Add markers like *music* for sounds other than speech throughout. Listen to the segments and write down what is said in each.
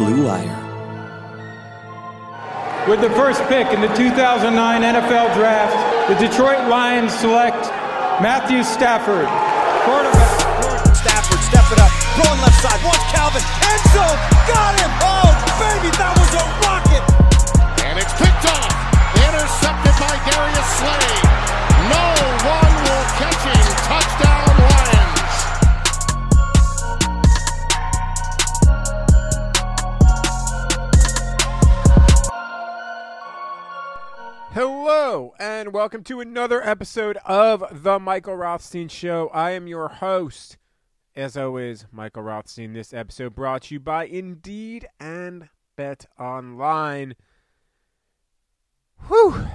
Blue Wire. With the first pick in the 2009 NFL Draft, the Detroit Lions select Matthew Stafford, quarterback. Stafford, step it up, throwing left side, wants Calvin, end zone, got him! Oh, baby, that was a rocket! And it's picked off, intercepted by Darius Slay. No one will catch him. Touchdown, Lions. Hello, and welcome to another episode of The Michael Rothstein Show. I am your host, as always, Michael Rothstein. This episode brought to you by Indeed and Bet Online. Whew.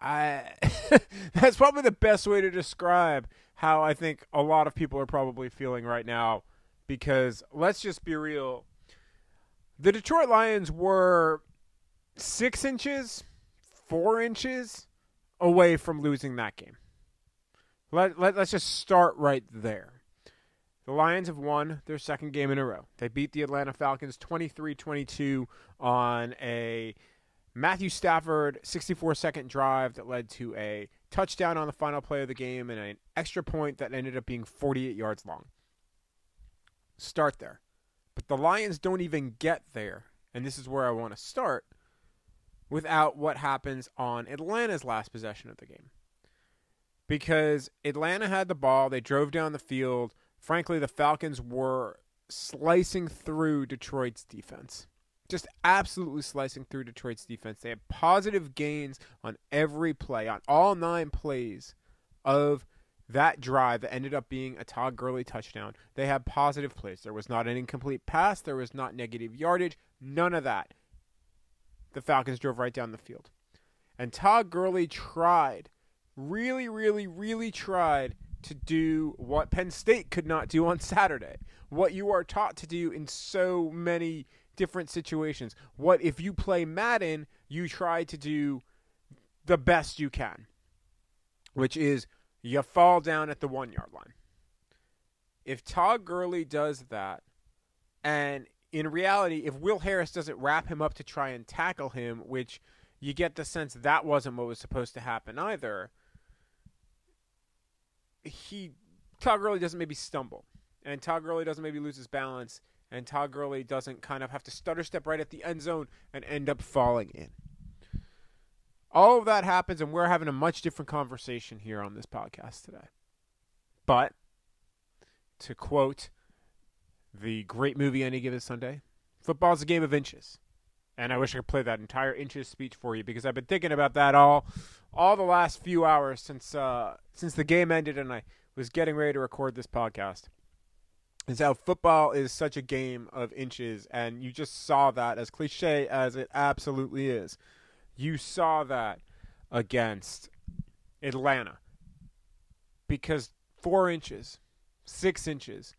I *laughs* that's probably the best way to describe how I think a lot of people are probably feeling right now because let's just be real. The Detroit Lions were six inches, four inches away from losing that game. Let, let, let's just start right there. The Lions have won their second game in a row. They beat the Atlanta Falcons 23 22 on a Matthew Stafford 64 second drive that led to a touchdown on the final play of the game and an extra point that ended up being 48 yards long. Start there. But the Lions don't even get there, and this is where I want to start, without what happens on Atlanta's last possession of the game. Because Atlanta had the ball, they drove down the field. Frankly, the Falcons were slicing through Detroit's defense just absolutely slicing through Detroit's defense. They had positive gains on every play, on all nine plays of that drive that ended up being a Todd Gurley touchdown. They had positive plays. There was not an incomplete pass, there was not negative yardage, none of that. The Falcons drove right down the field. And Todd Gurley tried, really, really, really tried to do what Penn State could not do on Saturday. What you are taught to do in so many different situations. What if you play Madden, you try to do the best you can, which is you fall down at the one yard line. If Todd Gurley does that, and in reality, if Will Harris doesn't wrap him up to try and tackle him, which you get the sense that wasn't what was supposed to happen either, he Todd Gurley doesn't maybe stumble, and Todd Gurley doesn't maybe lose his balance, and Todd Gurley doesn't kind of have to stutter step right at the end zone and end up falling in. All of that happens, and we're having a much different conversation here on this podcast today. But to quote the great movie Any Given Sunday, football's a game of inches. And I wish I could play that entire inches speech for you because I've been thinking about that all all the last few hours since uh, since the game ended and I was getting ready to record this podcast is how football is such a game of inches, and you just saw that as cliche as it absolutely is. You saw that against Atlanta because four inches, six inches.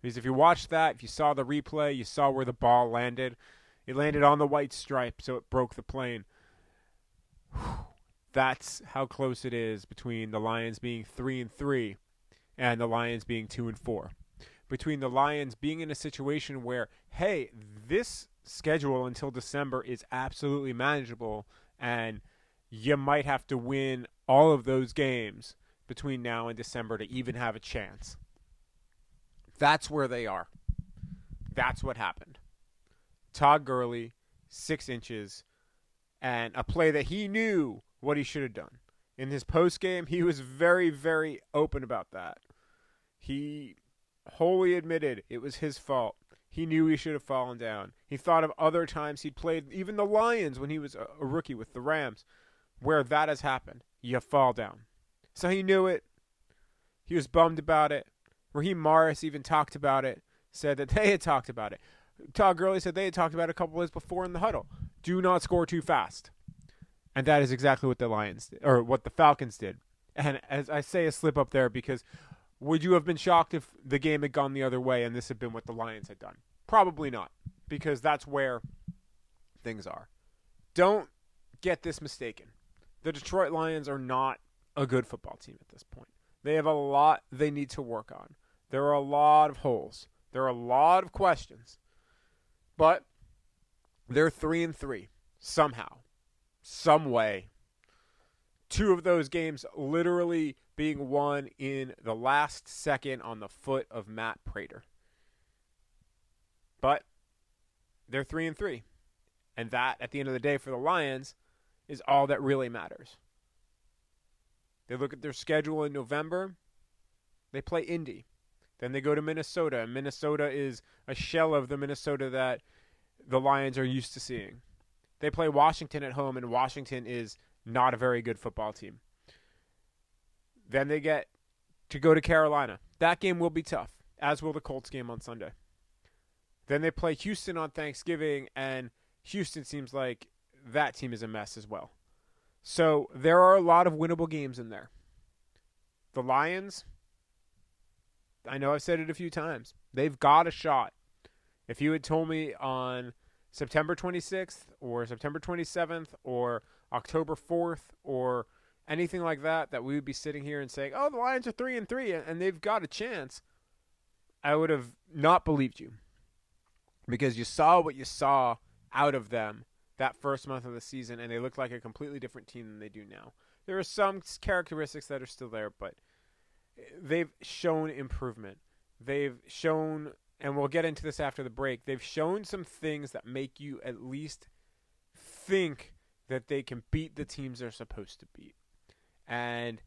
Because if you watched that, if you saw the replay, you saw where the ball landed. It landed on the white stripe, so it broke the plane. *sighs* That's how close it is between the Lions being three and three and the Lions being two and four between the Lions being in a situation where, hey, this schedule until December is absolutely manageable, and you might have to win all of those games between now and December to even have a chance. That's where they are. That's what happened. Todd Gurley, six inches, and a play that he knew what he should have done. In his post game, he was very, very open about that. He wholly admitted it was his fault. He knew he should have fallen down. He thought of other times he'd played, even the Lions when he was a, rookie with the Rams, where that has happened. You fall down. So he knew it. He was bummed about it. Raheem Morris even talked about it, said that they had talked about it. Todd Gurley said they had talked about it a couple days before in the huddle. Do not score too fast. And that is exactly what the Lions did, or what the Falcons did. And as I say, a slip up there because would you have been shocked if the game had gone the other way and this had been what the Lions had done? Probably not, because that's where things are. Don't get this mistaken. The Detroit Lions are not a good football team at this point. They have a lot they need to work on. There are a lot of holes. There are a lot of questions. But they're 3 and 3 somehow, some way. Two of those games literally being won in the last second on the foot of Matt Prater. But they're 3 and 3. And that at the end of the day for the Lions is all that really matters. They look at their schedule in November. They play Indy. Then they go to Minnesota, and Minnesota is a shell of the Minnesota that the Lions are used to seeing. They play Washington at home, and Washington is not a very good football team. Then they get to go to Carolina. That game will be tough, as will the Colts game on Sunday. Then they play Houston on Thanksgiving, and Houston seems like that team is a mess as well. So there are a lot of winnable games in there. The Lions, I know I've said it a few times, they've got a shot. If you had told me on September 26th or September 27th or October 4th or anything like that, that we would be sitting here and saying, oh, the Lions are 3 and 3 and they've got a chance, I would have not believed you. Because you saw what you saw out of them that first month of the season, and they look like a completely different team than they do now. There are some characteristics that are still there, but they've shown improvement. They've shown, and we'll get into this after the break, they've shown some things that make you at least think that they can beat the teams they're supposed to beat. And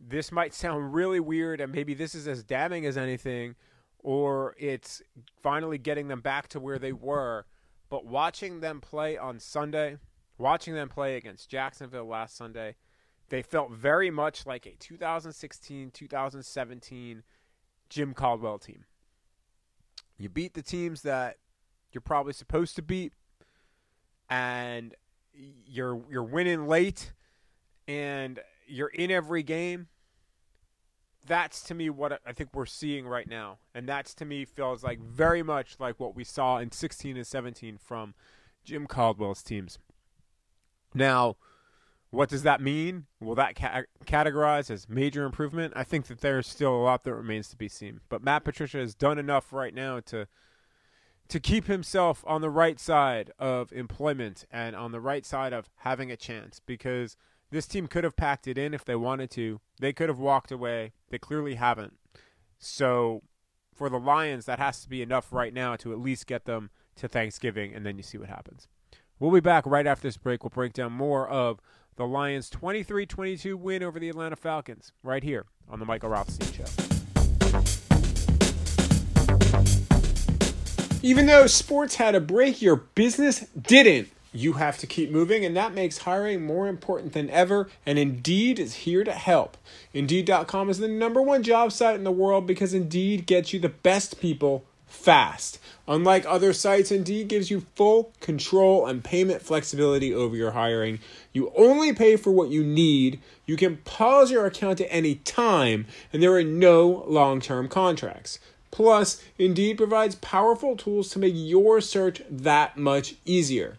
this might sound really weird, and maybe this is as damning as anything, or it's finally getting them back to where they were but watching them play on Sunday, watching them play against Jacksonville last Sunday, they felt very much like a 2016 2017 Jim Caldwell team. You beat the teams that you're probably supposed to beat, and you're you're winning late, and you're in every game that's to me what I think we're seeing right now, and that's to me feels like very much like what we saw in 16 and 17 from Jim Caldwell's teams. Now, what does that mean? Will that ca- categorize as major improvement? I think that there's still a lot that remains to be seen, but Matt Patricia has done enough right now to to keep himself on the right side of employment and on the right side of having a chance because this team could have packed it in if they wanted to. They could have walked away. They clearly haven't. So for the Lions, that has to be enough right now to at least get them to Thanksgiving, and then you see what happens. We'll be back right after this break. We'll break down more of the Lions' 23 22 win over the Atlanta Falcons right here on The Michael Rothstein Show. Even though sports had a break, your business didn't you have to keep moving, and that makes hiring more important than ever. And Indeed is here to help. Indeed.com is the number one job site in the world because Indeed gets you the best people fast. Unlike other sites, Indeed gives you full control and payment flexibility over your hiring. You only pay for what you need. You can pause your account at any time, and there are no long term contracts. Plus, Indeed provides powerful tools to make your search that much easier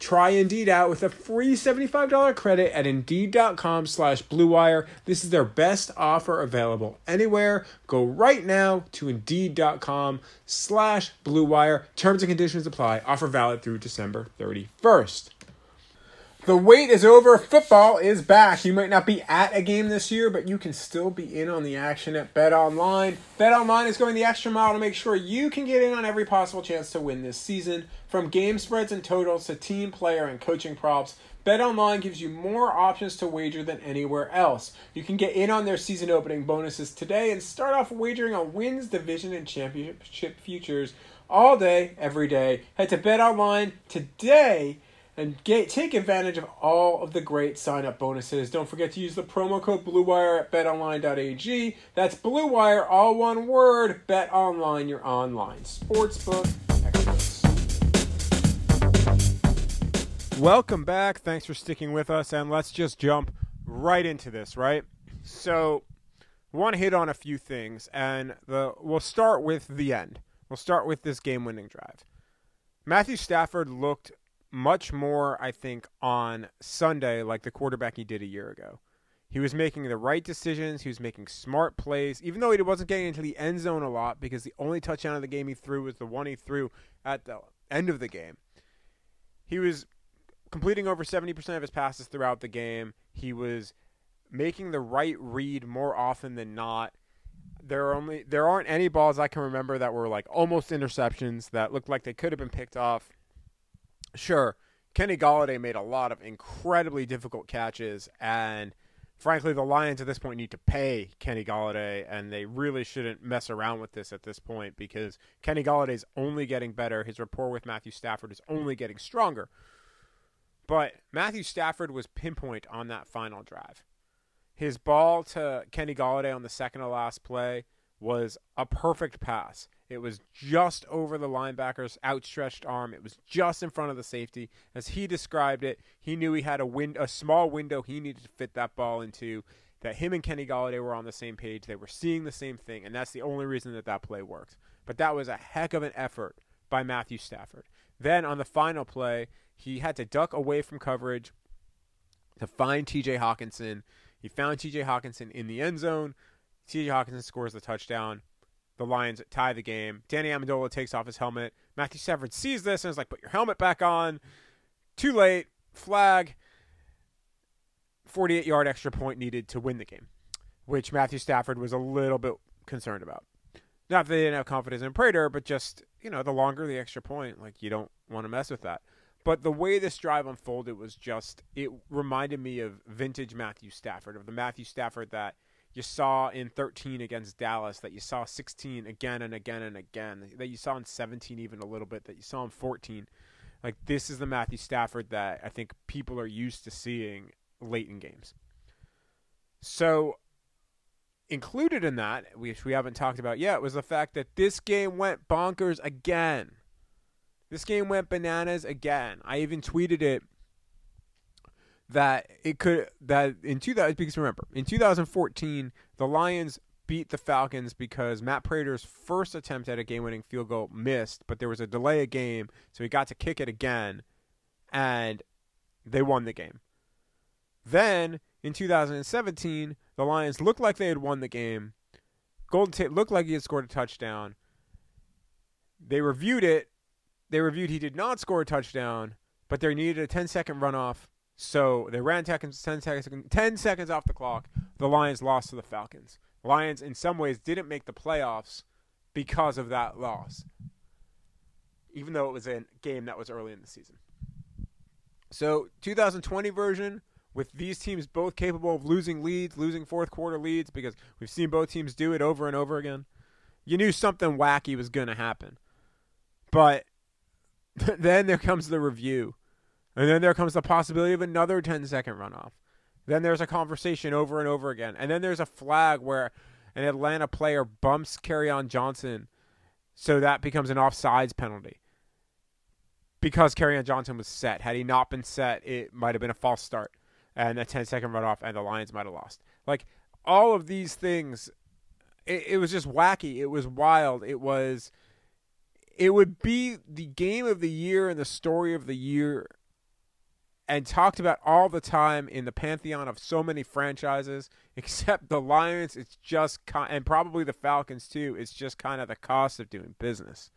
Try Indeed out with a free $75 credit at Indeed.com slash BlueWire. This is their best offer available anywhere. Go right now to Indeed.com slash BlueWire. Terms and conditions apply. Offer valid through December 31st. The wait is over. Football is back. You might not be at a game this year, but you can still be in on the action at Bet Online. Bet Online is going the extra mile to make sure you can get in on every possible chance to win this season. From game spreads and totals to team player and coaching props, BetOnline gives you more options to wager than anywhere else. You can get in on their season opening bonuses today and start off wagering on wins, division, and championship futures all day, every day. Head to BetOnline today and get, take advantage of all of the great sign up bonuses. Don't forget to use the promo code BLUEWIRE at betonline.ag. That's BLUEWIRE, all one word. BetOnline, your online sportsbook experts. Welcome back. Thanks for sticking with us, and let's just jump right into this, right? So, want to hit on a few things, and the we'll start with the end. We'll start with this game-winning drive. Matthew Stafford looked much more, I think, on Sunday like the quarterback he did a year ago. He was making the right decisions. He was making smart plays, even though he wasn't getting into the end zone a lot because the only touchdown of the game he threw was the one he threw at the end of the game. He was completing over 70% of his passes throughout the game. He was making the right read more often than not. There are only there aren't any balls I can remember that were like almost interceptions that looked like they could have been picked off sure, Kenny Golladay made a lot of incredibly difficult catches, and frankly, the Lions at this point need to pay Kenny Golladay, and they really shouldn't mess around with this at this point because Kenny Golladay is only getting better. His rapport with Matthew Stafford is only getting stronger. But Matthew Stafford was pinpoint on that final drive. His ball to Kenny Golladay on the second to last play was a perfect pass. It was just over the linebacker's outstretched arm. It was just in front of the safety. As he described it, he knew he had a win- a small window he needed to fit that ball into. That him and Kenny Golladay were on the same page. They were seeing the same thing, and that's the only reason that that play worked. But that was a heck of an effort by Matthew Stafford. Then on the final play, he had to duck away from coverage to find TJ Hockenson. He found TJ Hockenson in the end zone. TJ Hockenson scores the touchdown. The Lions tie the game. Danny Amendola takes off his helmet. Matthew Stafford sees this and is like, put your helmet back on. Too late. Flag. 48 yard extra point needed to win the game, which Matthew Stafford was a little bit concerned about. Not that they didn't have confidence in Prater, but just, you know, the longer the extra point, like, you don't want to mess with that. But the way this drive unfolded was just, it reminded me of vintage Matthew Stafford, of the Matthew Stafford that you saw in 13 against Dallas, that you saw 16 again and again and again, that you saw in 17 even a little bit, that you saw in 14. Like this is the Matthew Stafford that I think people are used to seeing late in games. So included in that, which we haven't talked about yet, was the fact that this game went bonkers again. This game went bananas again. I even tweeted it that it could that in 2000 because remember in 2014 the Lions beat the Falcons because Matt Prater's first attempt at a game-winning field goal missed, but there was a delay of game, so he got to kick it again, and they won the game. Then in 2017, the Lions looked like they had won the game. Golden Tate looked like he had scored a touchdown. They reviewed it. They reviewed he did not score a touchdown, but they needed a 10 second runoff so they ran 10 seconds, 10 seconds off the clock. The Lions lost to the Falcons. Lions, in some ways, didn't make the playoffs because of that loss, even though it was a game that was early in the season. So, 2020 version with these teams both capable of losing leads, losing fourth quarter leads, because we've seen both teams do it over and over again. You knew something wacky was going to happen. But *laughs* then there comes the review and then there comes the possibility of another 10 second runoff. Then there's a conversation over and over again. And then there's a flag where an Atlanta player bumps Kerryon Johnson. So that becomes an offsides penalty. Because Kerryon Johnson was set. Had he not been set, it might have been a false start and a 10 second runoff, and the Lions might have lost. Like all of these things, it, it was just wacky. It was wild. It was. It would be the game of the year and the story of the year and talked about all the time in the pantheon of so many franchises, *laughs* except the Lions. It's just and probably the Falcons too. It's just kind of the cost of doing business,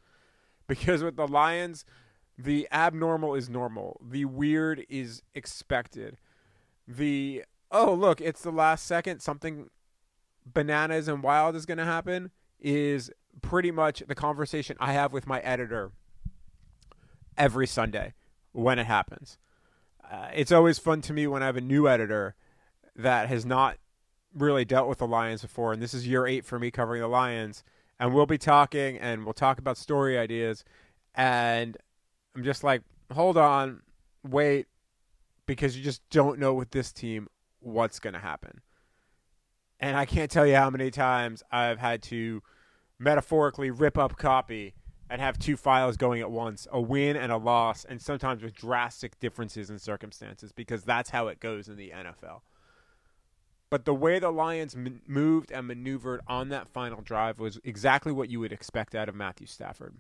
because with the Lions, The abnormal is normal. The weird is expected. The oh look, it's the last second something bananas and wild is going to happen is pretty much the conversation I have with my editor every Sunday when it happens. Uh, it's always fun to me when I have a new editor that has not really dealt with the Lions before, and this is year eight for me covering the Lions. And we'll be talking, and we'll talk about story ideas, and I'm just like, hold on, wait, because you just don't know with this team what's going to happen. And I can't tell you how many times I've had to metaphorically rip up copy and have two files going at once a win and a loss, and sometimes with drastic differences in circumstances because that's how it goes in the NFL. But the way the Lions m- moved and maneuvered on that final drive was exactly what you would expect out of Matthew Stafford.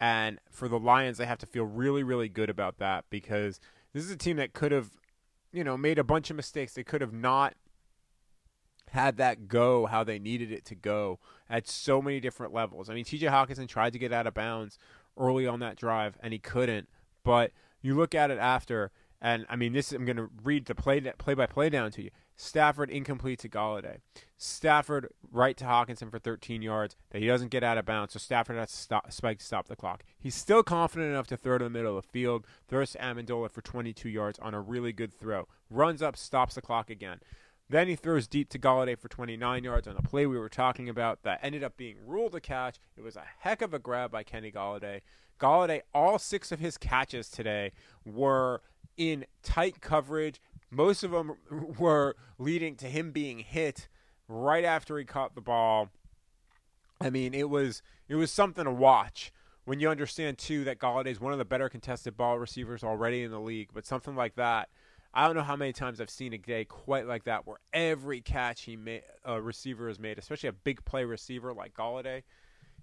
And for the Lions, they have to feel really, really good about that because this is a team that could have, you know, made a bunch of mistakes. They could have not had that go how they needed it to go at so many different levels. I mean, TJ Hockenson tried to get out of bounds early on that drive and he couldn't. But you look at it after, and I mean, this I'm going to read the play play by play down to you. Stafford incomplete to Golladay. Stafford right to Hockenson for 13 yards that he doesn't get out of bounds, so Stafford has to stop, spike to stop the clock. He's still confident enough to throw to the middle of the field, throws to Amendola for 22 yards on a really good throw. Runs up, stops the clock again. Then he throws deep to Golladay for 29 yards on a play we were talking about that ended up being ruled a catch. It was a heck of a grab by Kenny Golladay. Golladay, all six of his catches today were in tight coverage. Most of them *laughs* were leading to him being hit right after he caught the ball. I mean, it was it was something to watch when you understand too that Golladay is one of the better contested ball receivers already in the league. But something like that, I don't know how many times I've seen a day quite like that, where every catch he made, a receiver has made, especially a big play receiver like Golladay,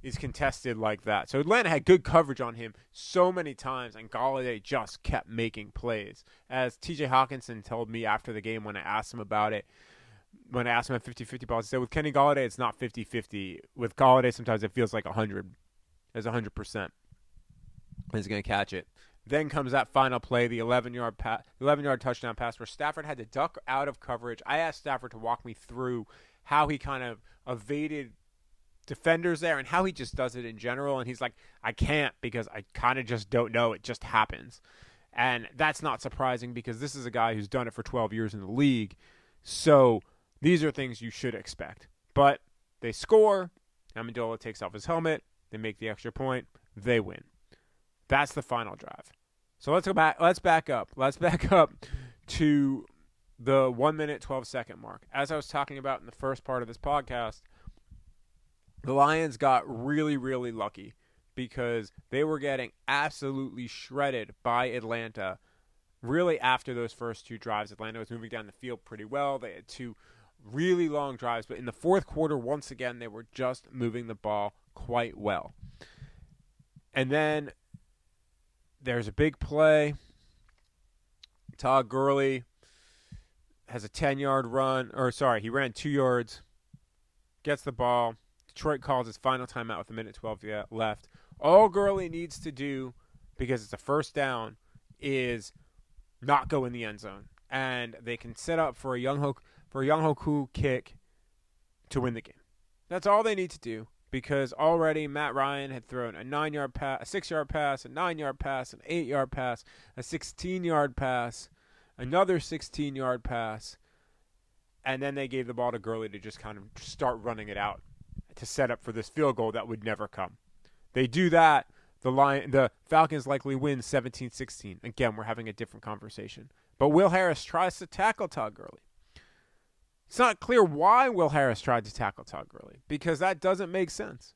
is contested like that. So Atlanta had good coverage on him so many times, and Golladay just kept making plays. As T.J. Hockenson told me after the game when I asked him about it, when I asked him at 50-50 balls, he said with Kenny Golladay it's not 50-50. With Golladay sometimes it feels like 100. It's 100%. He's going to catch it. Then comes that final play, the 11 yard pa- 11 yard touchdown pass where Stafford had to duck out of coverage. I asked Stafford to walk me through how he kind of evaded defenders there and how he just does it in general and he's like I can't because I kind of just don't know, it just happens. And that's not surprising because this is a guy who's done it for 12 years in the league. So these are things you should expect. But they score, Amendola takes off his helmet, they make the extra point, they win. That's the final drive. So let's go back. Let's back up. Let's *laughs* back up to the one minute twelve second mark. As I was talking about in the first part of this podcast, the Lions got really, really lucky because they were getting absolutely shredded by Atlanta. Really, after those first two drives, Atlanta was moving down the field pretty well. They had two really long drives, but in the fourth quarter, once again, they were just moving the ball quite well. And then there's a big play. Todd Gurley has a 10 yard run, or sorry, he ran two yards, gets the ball. Detroit calls his final timeout with a minute 12 left. All Gurley needs to do, because it's a first down, is not go in the end zone. And they can set up for a Younghoe for a Younghoe Koo kick to win the game. That's all they need to do because already Matt Ryan had thrown a nine yard pass, a six yard pass, a nine yard pass, an eight yard pass, a 16 yard pass, another 16 yard pass, and then they gave the ball to Gurley to just kind of start running it out to set up for this field goal that would never come. They do that, the Lion, the Falcons likely win 17-16. Again, we're having a different conversation. But Will Harris tries to tackle Todd Gurley. It's not clear why Will Harris tried to tackle Todd Gurley because that doesn't make sense.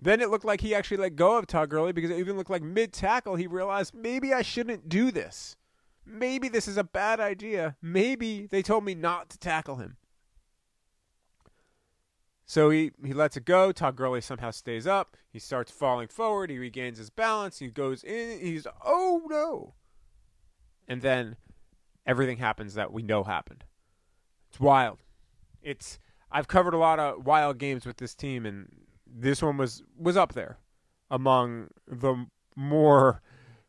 Then it looked like he actually let go of Todd Gurley because it even looked like mid tackle he realized maybe I shouldn't do this. Maybe this is a bad idea. Maybe they told me not to tackle him. So he, he lets it go. Todd Gurley somehow stays up. He starts falling forward. He regains his balance. He goes in. He's, oh no. And then everything happens that we know happened. It's wild. It's I've covered a lot of wild games with this team, and this one was was up there among the more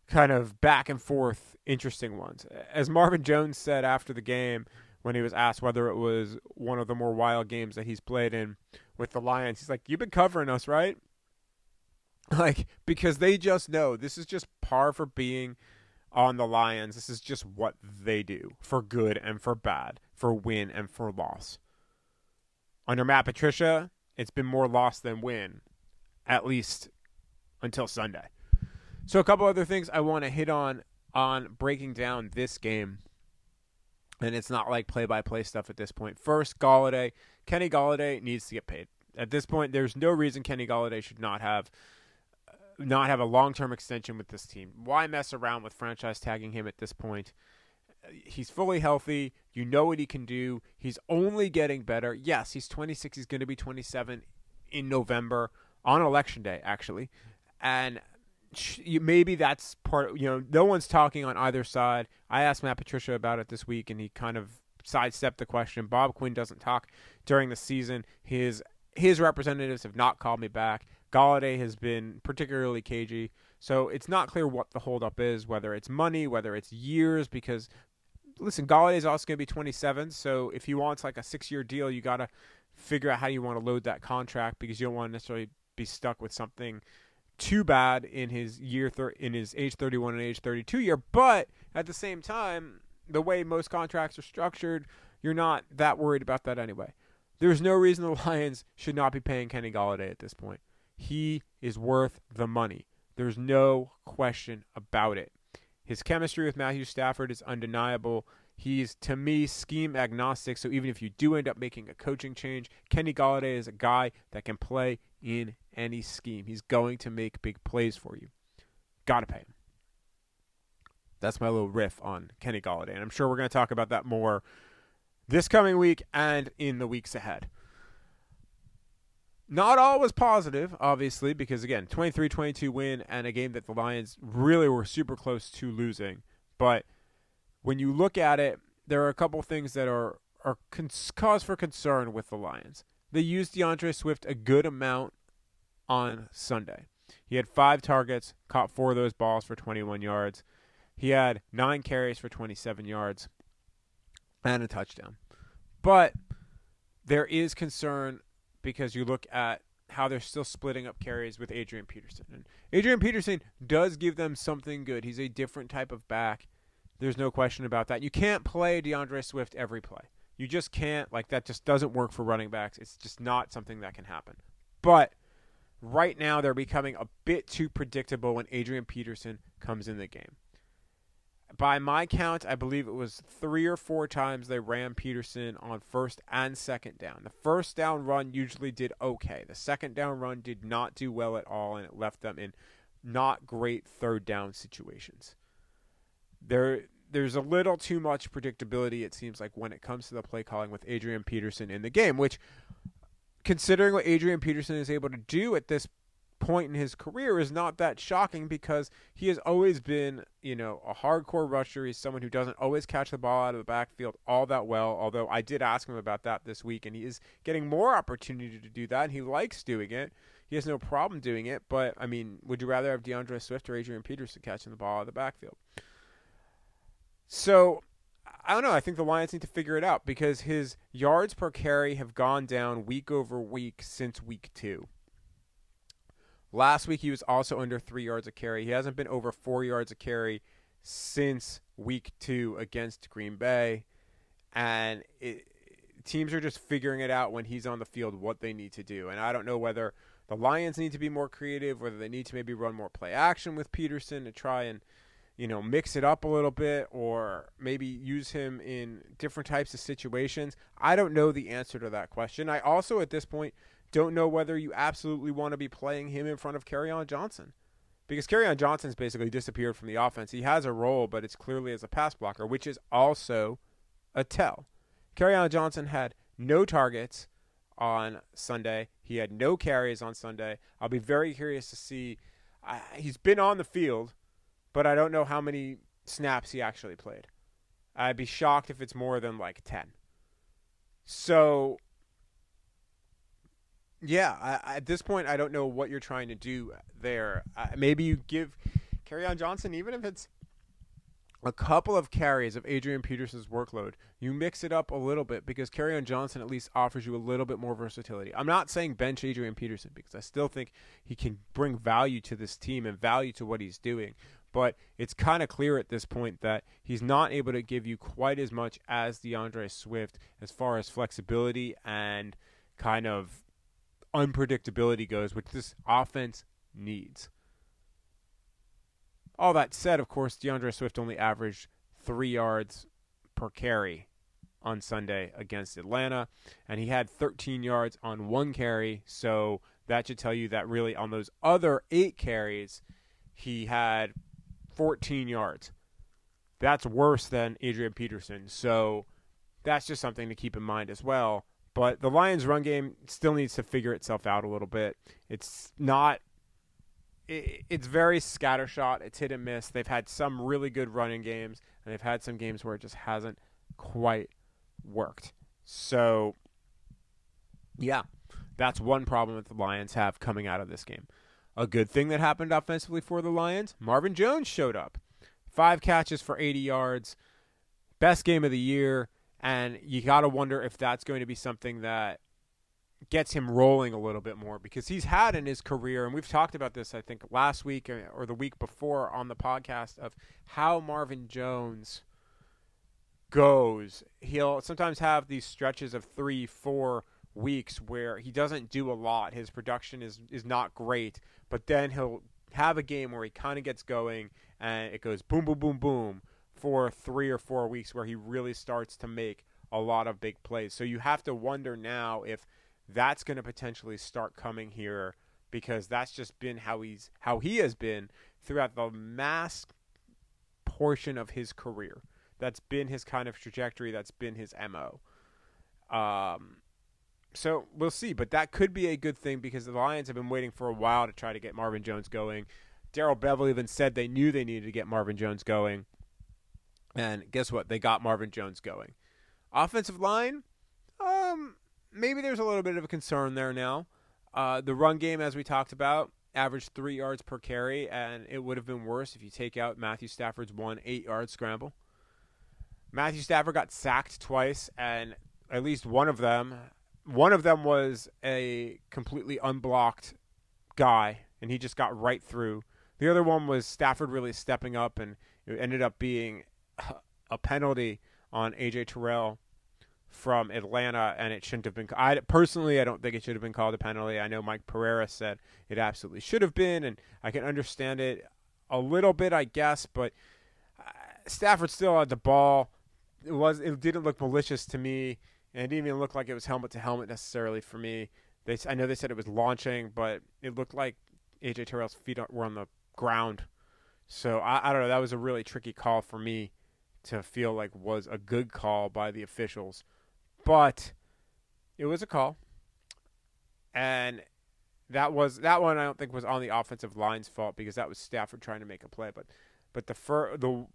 kind of back and forth interesting ones. As Marvin Jones said after the game when he was asked whether it was one of the more wild games that he's played in with the Lions, he's like, "You've been covering us, right?" *laughs* Like because they just know this is just par for being on the Lions. This is just what they do for good and for bad, for win and for loss. Under Matt Patricia, it's been more loss than win, at least until Sunday. So a couple other things I want to hit on on breaking down this game. And it's not like play by play stuff at this point. First, Golladay. Kenny Golladay needs to get paid. At this point, there's no reason Kenny Golladay should not have not have a long term extension with this team. Why mess around with franchise tagging him at this point? He's fully healthy. You know what he can do. He's only getting better. Yes, he's 26. He's going to be 27 in November on election day, actually. And maybe that's part, you know, no one's talking on either side. I asked Matt Patricia about it this week, and he kind of sidestepped the question. Bob Quinn doesn't talk during the season. His his representatives have not called me back. Golladay has been particularly cagey. So it's not clear what the holdup is, whether it's money, whether it's years, because listen, Golladay is also going to be 27. So if he wants like a six year deal, you got to figure out how you want to load that contract because you don't want to necessarily be stuck with something too bad in his year thir- in his age 31 and age 32 year. But at the same time, the way most contracts are structured, you're not that worried about that anyway. There's no reason the *laughs* Lions should not be paying Kenny Golladay at this point. He is worth the money. There's no question about it. His chemistry with Matthew Stafford is undeniable. He's, to me, scheme agnostic. So even if you do end up making a coaching change, Kenny Golladay is a guy that can play in any scheme. He's going to make big plays for you. Got to pay him. That's my little riff on Kenny Golladay. And I'm sure we're going to talk about that more this coming week and in the weeks ahead. Not all was positive, obviously, because again, 23 22 win and a game that the Lions really were super close to losing. But when you look at it, there are a couple things that are, are cons- cause for concern with the Lions. They used D'Andre Swift a good amount on Sunday. He had five targets, caught four of those balls for 21 yards. He had nine carries for 27 yards and a touchdown. But there is concern because you look at how they're still splitting up carries with Adrian Peterson. And Adrian Peterson does give them something good. He's a different type of back. There's no question about that. You can't play D'Andre Swift every play. You just can't. Like, that just doesn't work for running backs. It's just not something that can happen. But right now, they're becoming a bit too predictable when Adrian Peterson comes in the game by my count, I believe it was three or four times they ran Peterson on first and second down. The first down run usually did okay. The second down run did not do well at all, and it left them in not great third down situations. There, there's a little too much predictability, it seems like, when it comes to the play calling with Adrian Peterson in the game, which, considering what Adrian Peterson is able to do at this point in his career is not that shocking because he has always been, you know, a hardcore rusher. He's someone who doesn't always catch the ball out of the backfield all that well. Although I did ask him about that this week, and he is getting more opportunity to do that, and he likes doing it. He has no problem doing it. But I mean, would you rather have D'Andre Swift or Adrian Peterson catching the ball out of the backfield? So I don't know. I think the Lions need to figure it out because his yards per carry have gone down week over week since week two. Last week he was also under three yards a carry. He hasn't been over four yards a carry since week two against Green Bay, and it, teams are just figuring it out when he's on the field what they need to do. And I don't know whether the Lions need to be more creative, whether they need to maybe run more play action with Peterson to try and you know mix it up a little bit, or maybe use him in different types of situations. I don't know the answer to that question. I also at this point don't know whether you absolutely want to be playing him in front of Kerryon Johnson. Because Kerryon Johnson's basically disappeared from the offense. He has a role, but it's clearly as a pass blocker, which is also a tell. Kerryon Johnson had no targets on Sunday. He had no carries on Sunday. I'll be very curious to see. He's been on the field, but I don't know how many snaps he actually played. I'd be shocked if it's more than like 10. So yeah, I, at this point, I don't know what you're trying to do there. Uh, maybe you give Kerryon Johnson, even if it's a couple of carries of Adrian Peterson's workload, you mix it up a little bit because on Johnson at least offers you a little bit more versatility. I'm not saying bench Adrian Peterson because I still think he can bring value to this team and value to what he's doing. But it's kind of clear at this point that he's not able to give you quite as much as D'Andre Swift as far as flexibility and kind of unpredictability goes, which this offense needs. All that said, of course, D'Andre Swift only averaged three yards per carry on Sunday against Atlanta, and he had 13 yards on one carry. So that should tell you that really on those other eight carries, he had 14 yards. That's worse than Adrian Peterson. So that's just something to keep in mind as well. But the Lions' run game still needs to figure itself out a little bit. It's not it, it's very scattershot. It's hit and miss. They've had some really good running games, and they've had some games where it just hasn't quite worked. So, yeah, that's one problem that the Lions have coming out of this game. A good thing that happened offensively for the Lions Marvin Jones showed up. Five catches for 80 yards. Best game of the year. And you got to wonder if that's going to be something that gets him rolling a little bit more because he's had in his career, and we've talked about this, I think, last week uh, or the week before on the podcast of how Marvin Jones goes. He'll sometimes have these stretches of three, four weeks where he doesn't do a lot. His production is is not great, but then he'll have a game where he kind of gets going and it goes boom, boom, boom, boom for three or four weeks where he really starts to make a lot of big plays. So you have to wonder now if that's going to potentially start coming here because that's just been how he's how he has been throughout the mass portion of his career. That's been his kind of trajectory. That's been his mo. Um, so we'll see, but that could be a good thing because the Lions have been waiting for a while to try to get Marvin Jones going. Darrell Bevell even said they knew they needed to get Marvin Jones going, and guess what? They got Marvin Jones going. Offensive line, um, maybe there's a little bit of a concern there now. Uh, the run game, as we talked about, averaged three yards per carry, and it would have been worse if you take out Matthew Stafford's one eight yard scramble. Matthew Stafford got sacked twice, and at least one of them, one of them was a completely unblocked guy, and he just got right through. The other one was Stafford really stepping up, and it ended up being a penalty on AJ Terrell from Atlanta, and it shouldn't have been. I personally, I don't think it should have been called a penalty. I know Mike Pereira said it absolutely should have been, and I can understand it a little bit, I guess. But uh, Stafford still had the ball. It was. It didn't look malicious to me, and it didn't even look like it was helmet to helmet necessarily for me. They, I know they said it was launching, but it looked like AJ Terrell's feet were on the ground. So I, I don't know. That was a really tricky call for me to feel like was a good call by the officials. But it was a call, and that was that one. I don't think was on the offensive line's fault because that was Stafford trying to make a play. But but the fir- the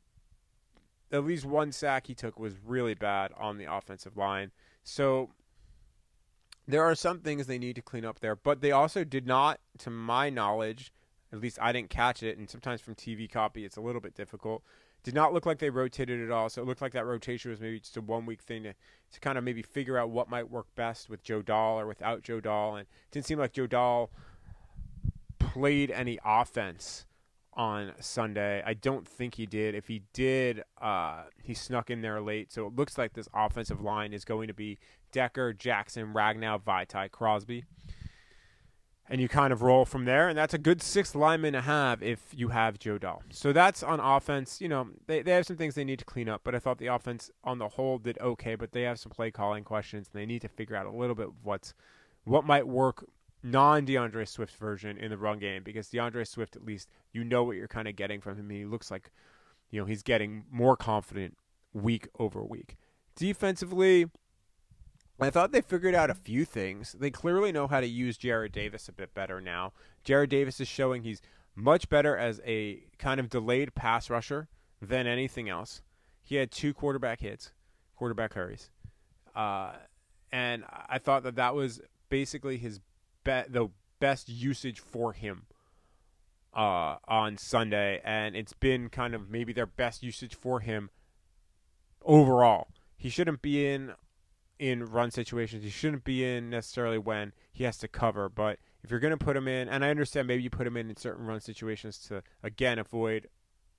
at least one sack he took was really bad on the offensive line. So there are some things they need to clean up there, but they also did not, to my knowledge, at least I didn't catch it, and sometimes from TV copy it's a little bit difficult. Did not look like they rotated at all. So it looked like that rotation was maybe just a one week thing to, to kind of maybe figure out what might work best with Joe Dahl or without Joe Dahl. And it didn't seem like Joe Dahl played any offense on Sunday. I don't think he did. If he did, uh, he snuck in there late. So it looks like this offensive line is going to be Decker, Jackson, Ragnow, Vaitai, Crosby and you kind of roll from there. And that's a good sixth lineman to have if you have Joe Dahl. So that's on offense. You know, they, they have some things they need to clean up, but I thought the offense on the whole did okay, but they have some play calling questions and they need to figure out a little bit what's what might work non D'Andre Swift version in the run game because D'Andre Swift at least you know what you're kind of getting from him. He looks like you know he's getting more confident week over week. Defensively, I thought they figured out a few things. They clearly know how to use Jarrad Davis a bit better now. Jarrad Davis is showing he's much better as a kind of delayed pass rusher than anything else. He had two quarterback hits, quarterback hurries, uh, and I thought that that was basically his be- the best usage for him uh, on Sunday, and it's been kind of maybe their best usage for him overall. He shouldn't be in in run situations. He shouldn't be in necessarily when he has to cover, but if you're going to put him in, and I understand maybe you put him in in certain run situations to again avoid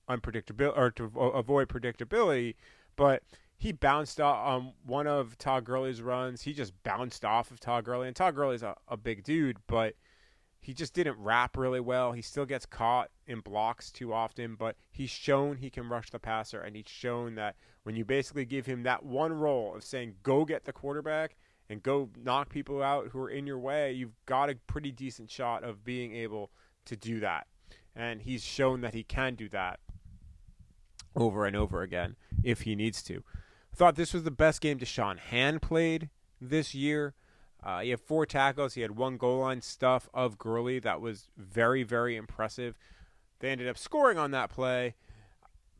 unpredictability or to avoid predictability, but he bounced off on one of Todd Gurley's runs. He just bounced off of Todd Gurley, and Todd Gurley's a, a big dude, but he just didn't wrap really well. He still gets caught in blocks too often, but he's shown he can rush the passer, and he's shown that when you basically give him that one role of saying, go get the quarterback and go knock people out who are in your way, you've got a pretty decent shot of being able to do that. And he's shown that he can do that over and over again if he needs to. I thought this was the best game Da'Shawn Hand played this year. Uh, he had four tackles. He had one goal line stuff of Gurley that was very, very impressive. They ended up scoring on that play,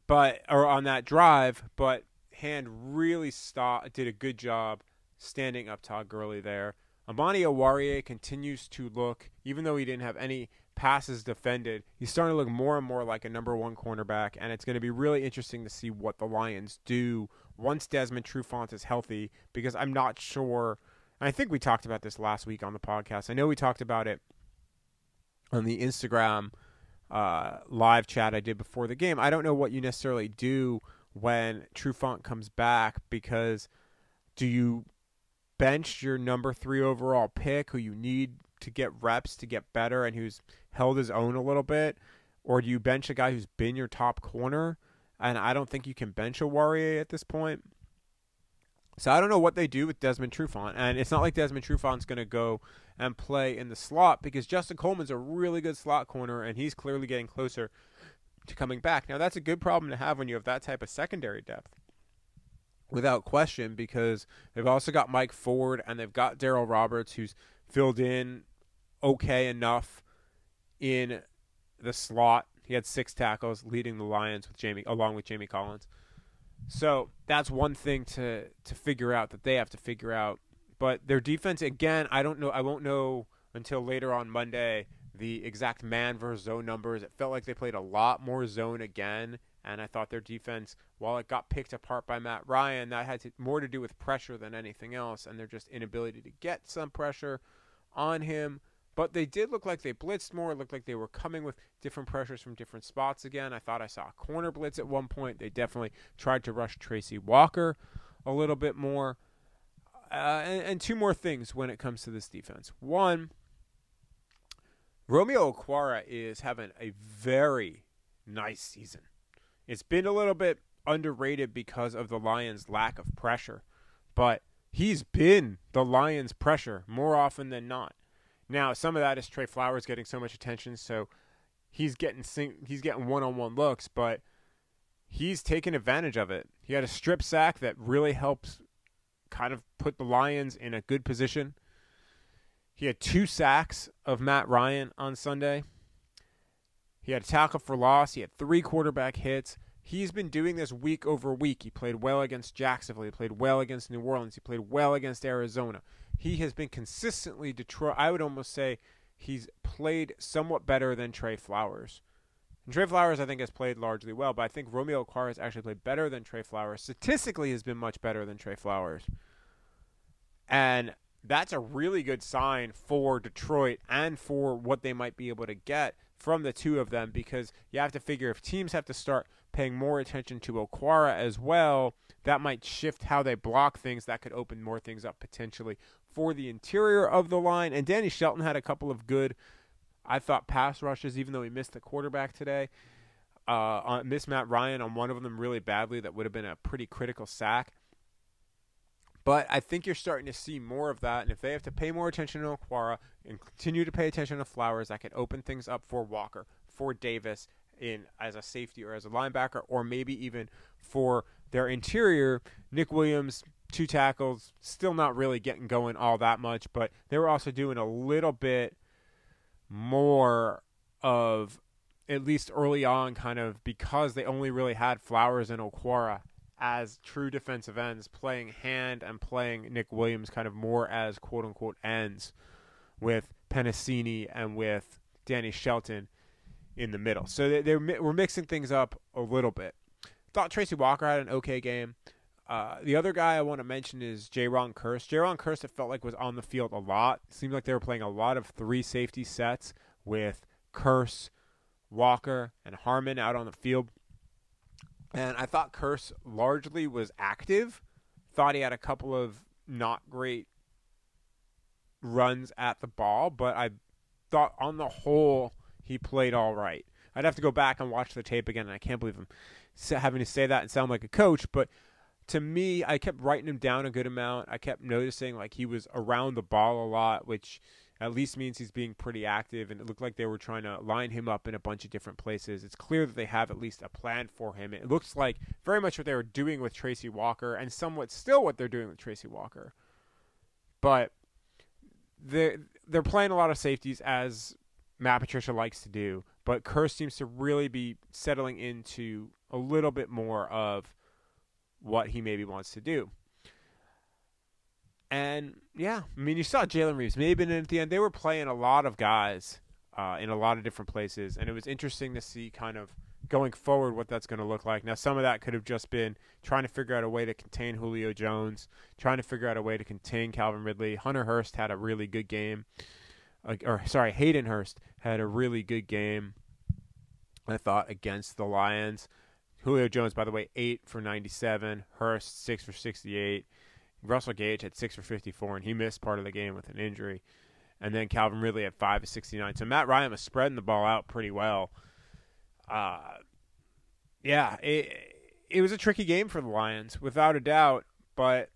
but or on that drive, but Hand really stop, did a good job standing up Todd Gurley there. Amani Oruwariye continues to look, even though he didn't have any passes defended, he's starting to look more and more like a number one cornerback, and it's going to be really interesting to see what the Lions do once Desmond Trufant is healthy, because I'm not sure – I think we talked about this last week on the podcast. I know we talked about it on the Instagram uh, live chat I did before the game. I don't know what you necessarily do when Trufant comes back because do you bench your number three overall pick who you need to get reps to get better and who's held his own a little bit? Or do you bench a guy who's been your top corner? And I don't think you can bench Oruwariye at this point. So I don't know what they do with Desmond Trufant, and it's not like Desmond Trufant's going to go and play in the slot because Justin Coleman's a really good slot corner, and he's clearly getting closer to coming back. Now that's a good problem to have when you have that type of secondary depth, without question, because they've also got Mike Ford and they've got Darryl Roberts, who's filled in okay enough in the slot. He had six tackles, leading the Lions with Jamie, along with Jamie Collins. So that's one thing to to figure out that they have to figure out. But their defense again, I don't know. I won't know until later on Monday the exact man versus zone numbers. It felt like they played a lot more zone again, and I thought their defense, while it got picked apart by Matt Ryan, that had to, more to do with pressure than anything else, and their just inability to get some pressure on him. But they did look like they blitzed more. It looked like they were coming with different pressures from different spots again. I thought I saw a corner blitz at one point. They definitely tried to rush Tracy Walker a little bit more. Uh, and, and two more things when it comes to this defense. One, Romeo Okwara is having a very nice season. It's been a little bit underrated because of the Lions' lack of pressure, but he's been the Lions' pressure more often than not. Now, some of that is Trey Flowers getting so much attention, so he's getting he's getting one-on-one looks, but he's taken advantage of it. He had a strip sack that really helps kind of put the Lions in a good position. He had two sacks of Matt Ryan on Sunday. He had a tackle for loss. He had three quarterback hits. He's been doing this week over week. He played well against Jacksonville. He played well against New Orleans. He played well against Arizona he has been consistently Detroit. I would almost say he's played somewhat better than Trey Flowers. And Trey Flowers, I think, has played largely well, but I think Romeo Okwara has actually played better than Trey Flowers. Statistically, has been much better than Trey Flowers, and that's a really good sign for Detroit and for what they might be able to get from the two of them because you have to figure if teams have to start paying more attention to Okwara as well, that might shift how they block things. That could open more things up potentially for the interior of the line. And Danny Shelton had a couple of good, I thought, pass rushes, even though he missed the quarterback today. Uh, on, missed Matt Ryan on one of them really badly. That would have been a pretty critical sack. But I think you're starting to see more of that. And if they have to pay more attention to Okwara and continue to pay attention to Flowers, that could open things up for Walker, for Davis, in as a safety or as a linebacker, or maybe even for their interior. Nick Williams two tackles, still not really getting going all that much, but they were also doing a little bit more of at least early on kind of because they only really had Flowers and Okwara as true defensive ends playing hand and playing Nick Williams kind of more as quote unquote ends with Penisini and with Danny Shelton. In the middle. So they, they're we're mixing things up a little bit. Thought Tracy Walker had an okay game. Uh, the other guy I want to mention is Jayron Kearse. Jayron Kearse, it felt like was on the field a lot. It seemed like they were playing a lot of three safety sets with Kearse, Walker, and Harmon out on the field. And I thought Kearse largely was active. Thought he had a couple of not great runs at the ball, but I thought on the whole he played all right. I'd have to go back and watch the tape again, and I can't believe I'm having to say that and sound like a coach, but to me, I kept writing him down a good amount. I kept noticing like he was around the ball a lot, which at least means he's being pretty active. And it looked like they were trying to line him up in a bunch of different places. It's clear that they have at least a plan for him. It looks like very much what they were doing with Tracy Walker, and somewhat still what they're doing with Tracy Walker. But they're they're playing a lot of safeties as Matt Patricia likes to do, but Kearse seems to really be settling into a little bit more of what he maybe wants to do. And yeah, I mean, you saw Jalen Reeves-Maybin at the end. They were playing a lot of guys uh, in a lot of different places, and it was interesting to see kind of going forward what that's going to look like. Now, some of that could have just been trying to figure out a way to contain Julio Jones, trying to figure out a way to contain Calvin Ridley. Hunter Hurst had a really good game, or sorry, Hayden Hurst had a really good game. I thought against the Lions. Julio Jones, by the way, eight for ninety-seven. Hurst six for sixty-eight. Russell Gage had six for fifty-four, and he missed part of the game with an injury. And then Calvin Ridley had five for sixty-nine. So Matt Ryan was spreading the ball out pretty well. Uh, yeah, it it was a tricky game for the Lions, without a doubt. But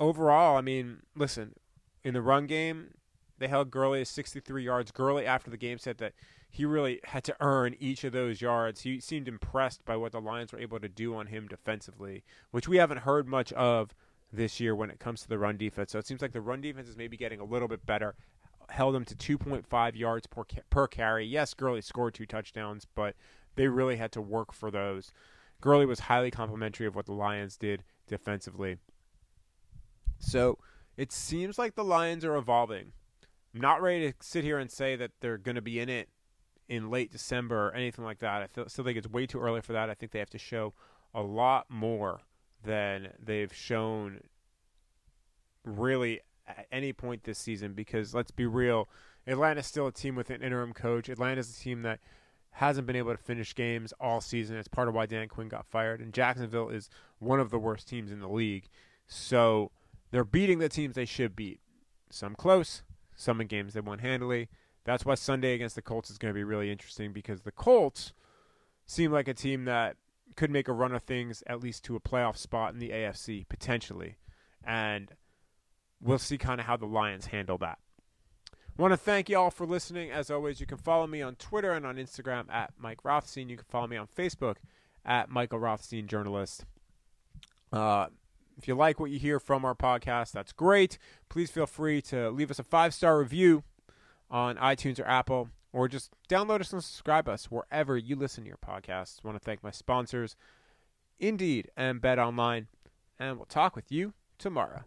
overall, I mean, listen, in the run game, they held Gurley to 63 yards. Gurley, after the game, said that he really had to earn each of those yards. He seemed impressed by what the Lions were able to do on him defensively, which we haven't heard much of this year when it comes to the run defense. So it seems like the run defense is maybe getting a little bit better. Held them to 2.5 yards per, per carry. Yes, Gurley scored two touchdowns, but they really had to work for those. Gurley was highly complimentary of what the Lions did defensively. So it seems like the Lions are evolving. Not ready to sit here and say that they're going to be in it in late December or anything like that. I still think it's way too early for that. I think they have to show a lot more than they've shown really at any point this season because let's be real, Atlanta's still a team with an interim coach. Atlanta's a team that hasn't been able to finish games all season. It's part of why Dan Quinn got fired. And Jacksonville is one of the worst teams in the league. So they're beating the teams they should beat. Some close, some games they won handily. That's why Sunday against the Colts is going to be really interesting because the Colts seem like a team that could make a run of things at least to a playoff spot in the AFC potentially. And we'll see kind of how the Lions handle that. I Want to thank you all for listening. As always, you can follow me on Twitter and on Instagram at Mike Rothstein. You can follow me on Facebook at Michael Rothstein Journalist. Uh, if you like what you hear from our podcast, that's great. Please feel free to leave us a five star review on iTunes or Apple, or just download us and subscribe us wherever you listen to your podcasts. I want to thank my sponsors, Indeed and BetOnline, and we'll talk with you tomorrow.